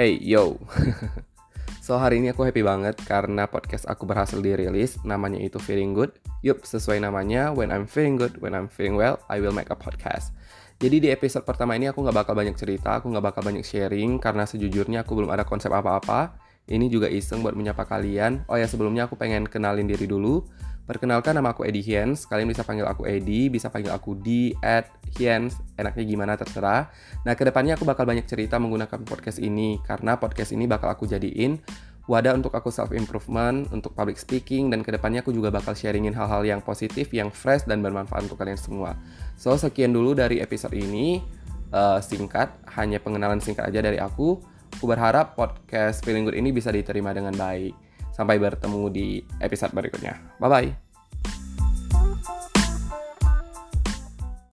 Hey yo. So hari ini aku happy banget karena podcast aku berhasil dirilis. Namanya itu Feeling Good. Yup, sesuai namanya. When I'm feeling good, when I'm feeling well I will make a podcast. Jadi di episode pertama ini aku gak bakal banyak cerita Aku gak bakal banyak sharing Karena sejujurnya aku belum ada konsep apa-apa. Ini juga iseng buat menyapa kalian. Oh ya sebelumnya aku pengen kenalin diri dulu. Perkenalkan nama aku Eddie Hiens, kalian bisa panggil aku Eddie, bisa panggil aku di at Hiens, enaknya gimana terserah. Nah ke depannya aku bakal banyak cerita menggunakan podcast ini, karena podcast ini bakal aku jadiin wadah untuk aku self improvement, untuk public speaking, dan ke depannya aku juga bakal sharingin hal-hal yang positif, yang fresh dan bermanfaat untuk kalian semua. So sekian dulu dari episode ini, uh, singkat, hanya pengenalan singkat aja dari aku. Aku berharap podcast Feeling Good ini bisa diterima dengan baik. Sampai bertemu di episode berikutnya. Bye bye.